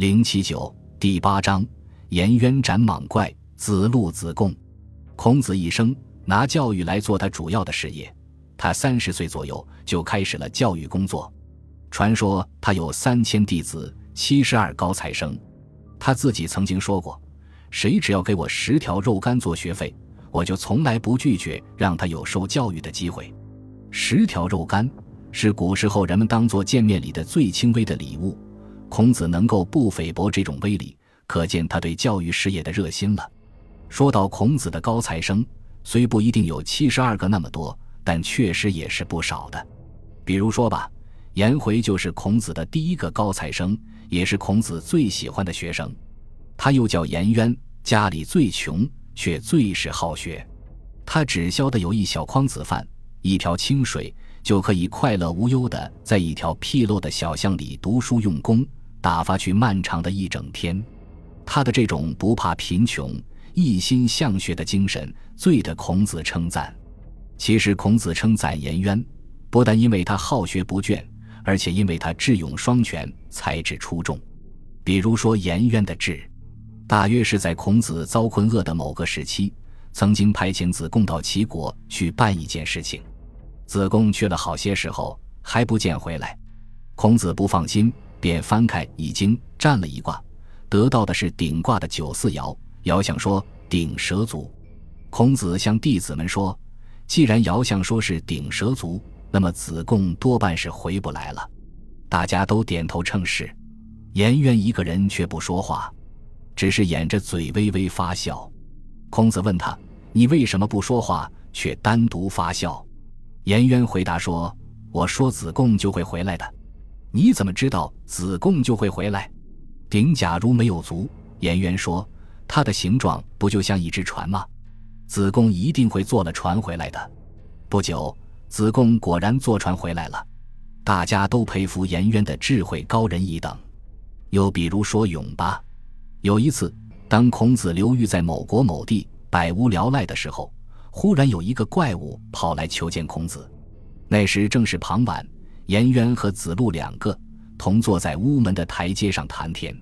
零七九第八章：颜渊斩蟒怪，子路子贡。孔子一生拿教育来做他主要的事业。他三十岁左右就开始了教育工作。传说他有三千弟子，七十二高材生。他自己曾经说过：“谁只要给我十条肉干做学费，我就从来不拒绝让他有受教育的机会。”十条肉干是古时候人们当做见面礼的最轻微的礼物。孔子能够不菲薄这种威力，可见他对教育事业的热心了。说到孔子的高材生，虽不一定有七十二个那么多，但确实也是不少的。比如说吧，颜回就是孔子的第一个高材生，也是孔子最喜欢的学生。他又叫颜渊，家里最穷，却最是好学。他只消得有一小筐子饭，一瓢清水，就可以快乐无忧的在一条僻陋的小巷里读书用功。打发去漫长的一整天，他的这种不怕贫穷、一心向学的精神，最得孔子称赞。其实，孔子称赞颜渊，不但因为他好学不倦，而且因为他智勇双全、才智出众。比如说，颜渊的智，大约是在孔子遭困厄的某个时期，曾经派遣子贡到齐国去办一件事情。子贡去了好些时候，还不见回来，孔子不放心。便翻开《易经》，占了一卦，得到的是顶卦的九四爻。爻象说顶蛇足。孔子向弟子们说：“既然爻象说是顶蛇足，那么子贡多半是回不来了。”大家都点头称是。颜渊一个人却不说话，只是掩着嘴微微发笑。孔子问他：“你为什么不说话，却单独发笑？”颜渊回答说：“我说子贡就会回来的。”你怎么知道子贡就会回来？鼎假如没有足，颜渊说，它的形状不就像一只船吗？子贡一定会坐了船回来的。不久，子贡果然坐船回来了。大家都佩服颜渊的智慧高人一等。又比如说勇吧。有一次，当孔子流寓在某国某地，百无聊赖的时候，忽然有一个怪物跑来求见孔子。那时正是傍晚。颜渊和子路两个同坐在屋门的台阶上谈天，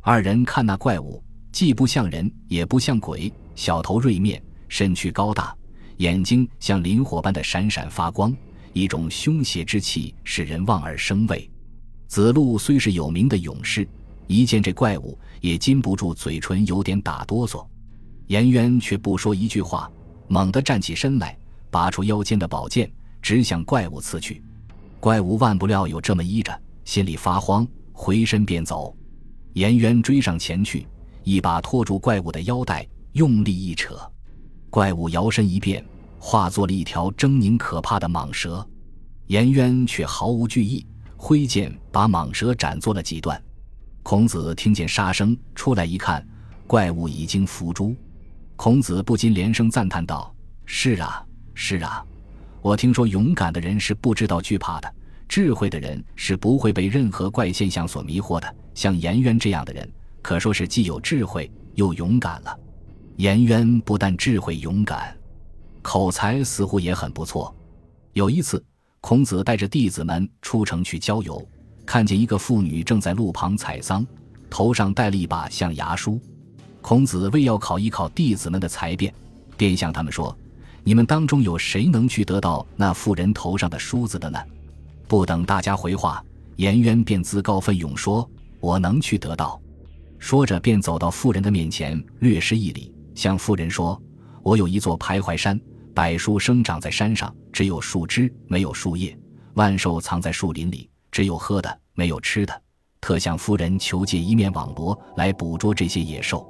二人看那怪物，既不像人，也不像鬼，小头锐面，身躯高大，眼睛像磷火般的闪闪发光，一种凶邪之气使人望而生畏。子路虽是有名的勇士，一见这怪物也禁不住嘴唇有点打哆嗦。颜渊却不说一句话，猛地站起身来，拔出腰间的宝剑，直向怪物刺去。怪物万不料有这么依着，心里发慌，回身便走。颜渊追上前去，一把拖住怪物的腰带，用力一扯，怪物摇身一变，化作了一条狰狞可怕的蟒蛇。颜渊却毫无惧意，挥剑把蟒蛇斩作了几段。孔子听见杀声，出来一看，怪物已经伏诛。孔子不禁连声赞叹道：“是啊，是啊。”我听说，勇敢的人是不知道惧怕的，智慧的人是不会被任何怪现象所迷惑的。像颜渊这样的人，可说是既有智慧又勇敢了。颜渊不但智慧勇敢，口才似乎也很不错。有一次，孔子带着弟子们出城去郊游，看见一个妇女正在路旁采桑，头上戴了一把象牙梳。孔子为要考一考弟子们的才辩，便向他们说。你们当中有谁能去得到那妇人头上的梳子的呢？不等大家回话，颜渊便自告奋勇说：“我能去得到。”说着，便走到妇人的面前，略施一礼，向妇人说：“我有一座徘徊山，柏树生长在山上，只有树枝，没有树叶；万兽藏在树林里，只有喝的，没有吃的。特向夫人求借一面网罗来捕捉这些野兽。”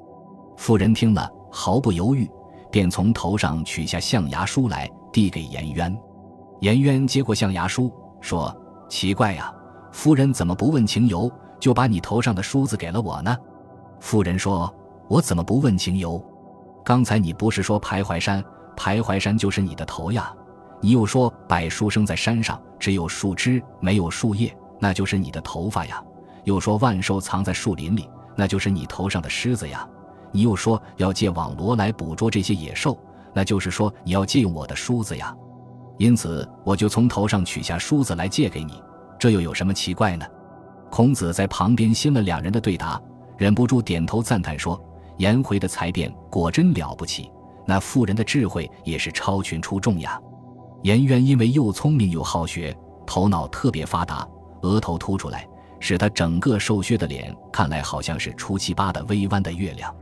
妇人听了，毫不犹豫。便从头上取下象牙梳来，递给颜渊。颜渊接过象牙梳，说：“奇怪呀，夫人怎么不问情由，就把你头上的梳子给了我呢？”夫人说：“我怎么不问情由？刚才你不是说徘徊山，徘徊山就是你的头呀？你又说柏树生在山上，只有树枝没有树叶，那就是你的头发呀？又说万兽藏在树林里，那就是你头上的虱子呀？”你又说要借网罗来捕捉这些野兽，那就是说你要借用我的梳子呀。因此，我就从头上取下梳子来借给你，这又有什么奇怪呢？孔子在旁边听了两人的对答，忍不住点头赞叹说：“颜回的才辩果真了不起，那妇人的智慧也是超群出众呀。”颜渊因为又聪明又好学，头脑特别发达，额头凸出来，使他整个瘦削的脸看来好像是初七八的微弯的月亮。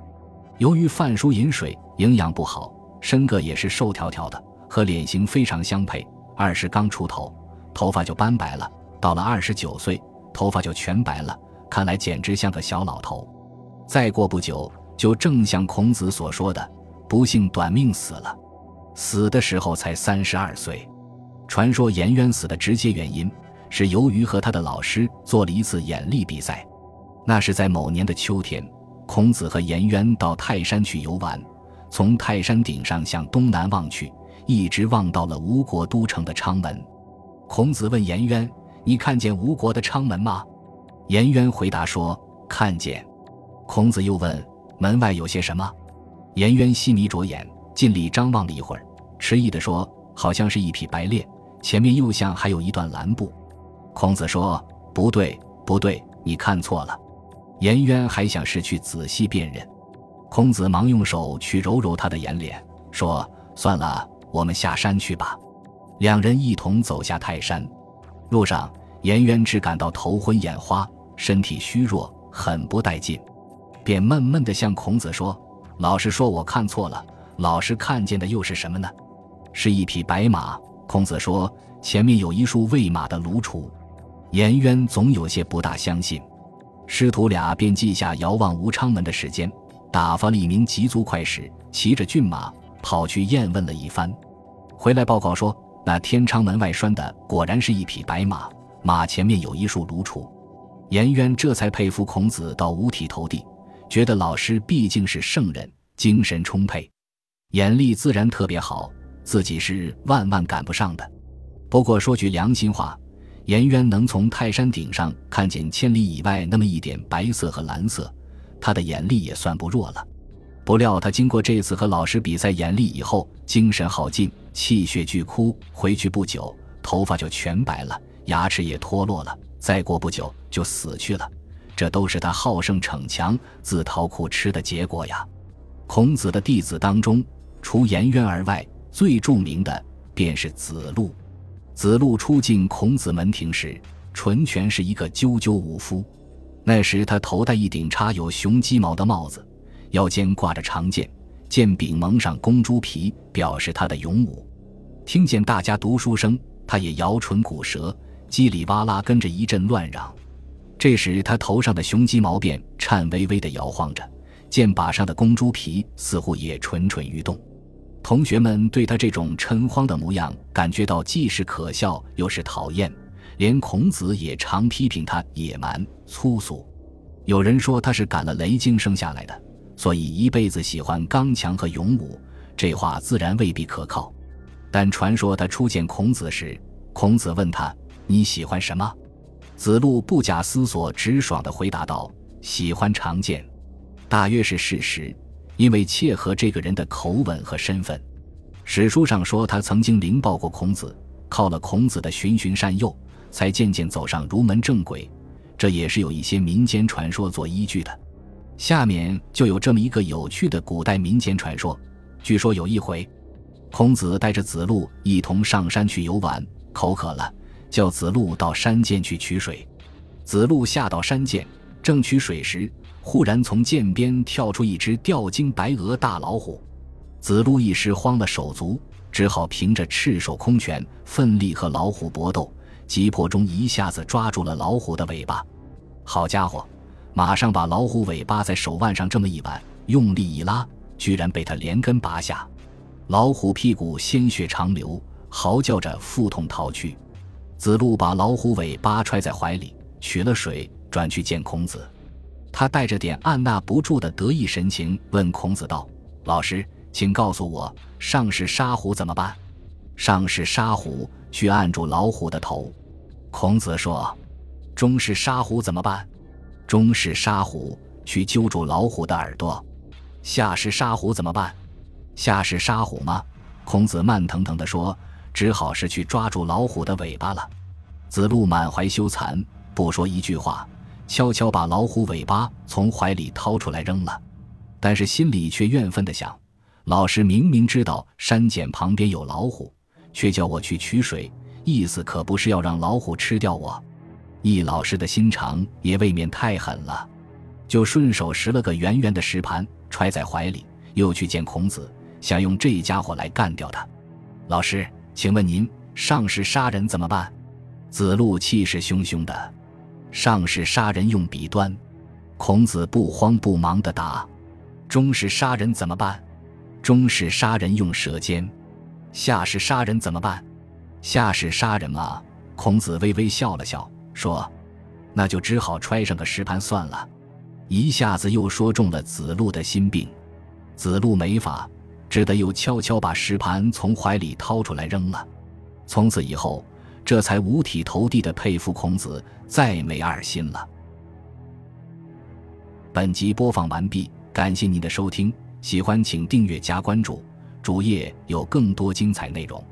由于饭疏饮水，营养不好，身个也是瘦条条的，和脸型非常相配。二十刚出头，头发就斑白了；到了二十九岁，头发就全白了，看来简直像个小老头。再过不久，就正像孔子所说的，不幸短命死了。死的时候才三十二岁。传说颜渊死的直接原因是由于和他的老师做了一次眼力比赛。那是在某年的秋天，孔子和颜渊到泰山去游玩，从泰山顶上向东南望去，一直望到了吴国都城的昌门。孔子问颜渊：“你看见吴国的昌门吗？”颜渊回答说：“看见。”孔子又问：“门外有些什么？”颜渊细眯着眼，尽力张望了一会儿。迟疑地说：“好像是一匹白练，前面又像还有一段蓝布。”孔子说：“不对，不对，你看错了。”颜渊还想是去仔细辨认，孔子忙用手去揉揉他的眼脸，说：“算了，我们下山去吧。”两人一同走下泰山，路上颜渊只感到头昏眼花，身体虚弱，很不带劲，便闷闷地向孔子说：“老师说我看错了，老师看见的又是什么呢？”是一匹白马。孔子说：“前面有一束喂马的炉橱。”颜渊总有些不大相信。师徒俩便记下遥望吴昌门的时间，打发了一名急足快使，骑着骏马跑去验问了一番，回来报告说，那天昌门外拴的果然是一匹白马，马前面有一束炉橱。颜渊这才佩服孔子到五体投地，觉得老师毕竟是圣人，精神充沛，眼力自然特别好。自己是万万赶不上的。不过说句良心话，颜渊能从泰山顶上看见千里以外那么一点白色和蓝色，他的眼力也算不弱了。不料他经过这次和老师比赛眼力以后，精神耗尽，气血俱枯，回去不久，头发就全白了，牙齿也脱落了，再过不久就死去了。这都是他好胜逞强、自讨苦吃的结果呀。孔子的弟子当中，除颜渊而外，最著名的便是子路。子路初进孔子门庭时，纯全是一个赳赳武夫。那时他头戴一顶插有雄鸡毛的帽子，腰间挂着长剑，剑柄蒙上公猪皮，表示他的勇武。听见大家读书声，他也摇唇鼓舌，叽里哇啦跟着一阵乱嚷。这时他头上的雄鸡毛便颤巍巍地摇晃着，剑把上的公猪皮似乎也蠢蠢欲动。同学们对他这种嗔慌的模样感觉到既是可笑又是讨厌，连孔子也常批评他野蛮粗俗。有人说他是赶了雷惊生下来的，所以一辈子喜欢刚强和勇武。这话自然未必可靠。但传说他初见孔子时，孔子问他：“你喜欢什么？”子路不假思索、直爽地回答道：“喜欢长剑。”大约是事实。因为切合这个人的口吻和身份，史书上说他曾经灵报过孔子，靠了孔子的循循善诱，才渐渐走上儒门正轨。这也是有一些民间传说做依据的。下面就有这么一个有趣的古代民间传说：据说有一回，孔子带着子路一同上山去游玩，口渴了，叫子路到山涧去取水。子路下到山涧，正取水时。忽然从涧边跳出一只吊睛白额大老虎，子路一时慌了手足，只好凭着赤手空拳奋力和老虎搏斗，急迫中一下子抓住了老虎的尾巴。好家伙，马上把老虎尾巴在手腕上这么一挽，用力一拉，居然被他连根拔下。老虎屁股鲜血长流，嚎叫着腹痛逃去。子路把老虎尾巴揣在怀里，取了水，转去见孔子。他带着点按捺不住的得意神情，问孔子道：“老师，请告诉我，上是杀虎怎么办？上是杀虎，去按住老虎的头。”孔子说：“中是杀虎怎么办？中是杀虎，去揪住老虎的耳朵。下是杀虎怎么办？下是杀虎吗？”孔子慢腾腾地说：“只好是去抓住老虎的尾巴了。”子路满怀羞惭，不说一句话。悄悄把老虎尾巴从怀里掏出来扔了，但是心里却怨愤地想：老师明明知道山涧旁边有老虎，却叫我去取水，意思可不是要让老虎吃掉我。易老师的心肠也未免太狠了，就顺手拾了个圆圆的石盘揣在怀里，又去见孔子，想用这家伙来干掉他。老师，请问您上士杀人怎么办？子路气势汹汹的：“上士杀人用笔端。”孔子不慌不忙的答：“中士杀人怎么办？中士杀人用舌尖。下士杀人怎么办？下士杀人吗。”孔子微微笑了笑，说：“那就只好揣上个石盘算了。”一下子又说中了子路的心病，子路没法，只得又悄悄把石盘从怀里掏出来扔了。从此以后。这才五体投地的佩服孔子，再没二心了。本集播放完毕，感谢您的收听，喜欢请订阅加关注，主页有更多精彩内容。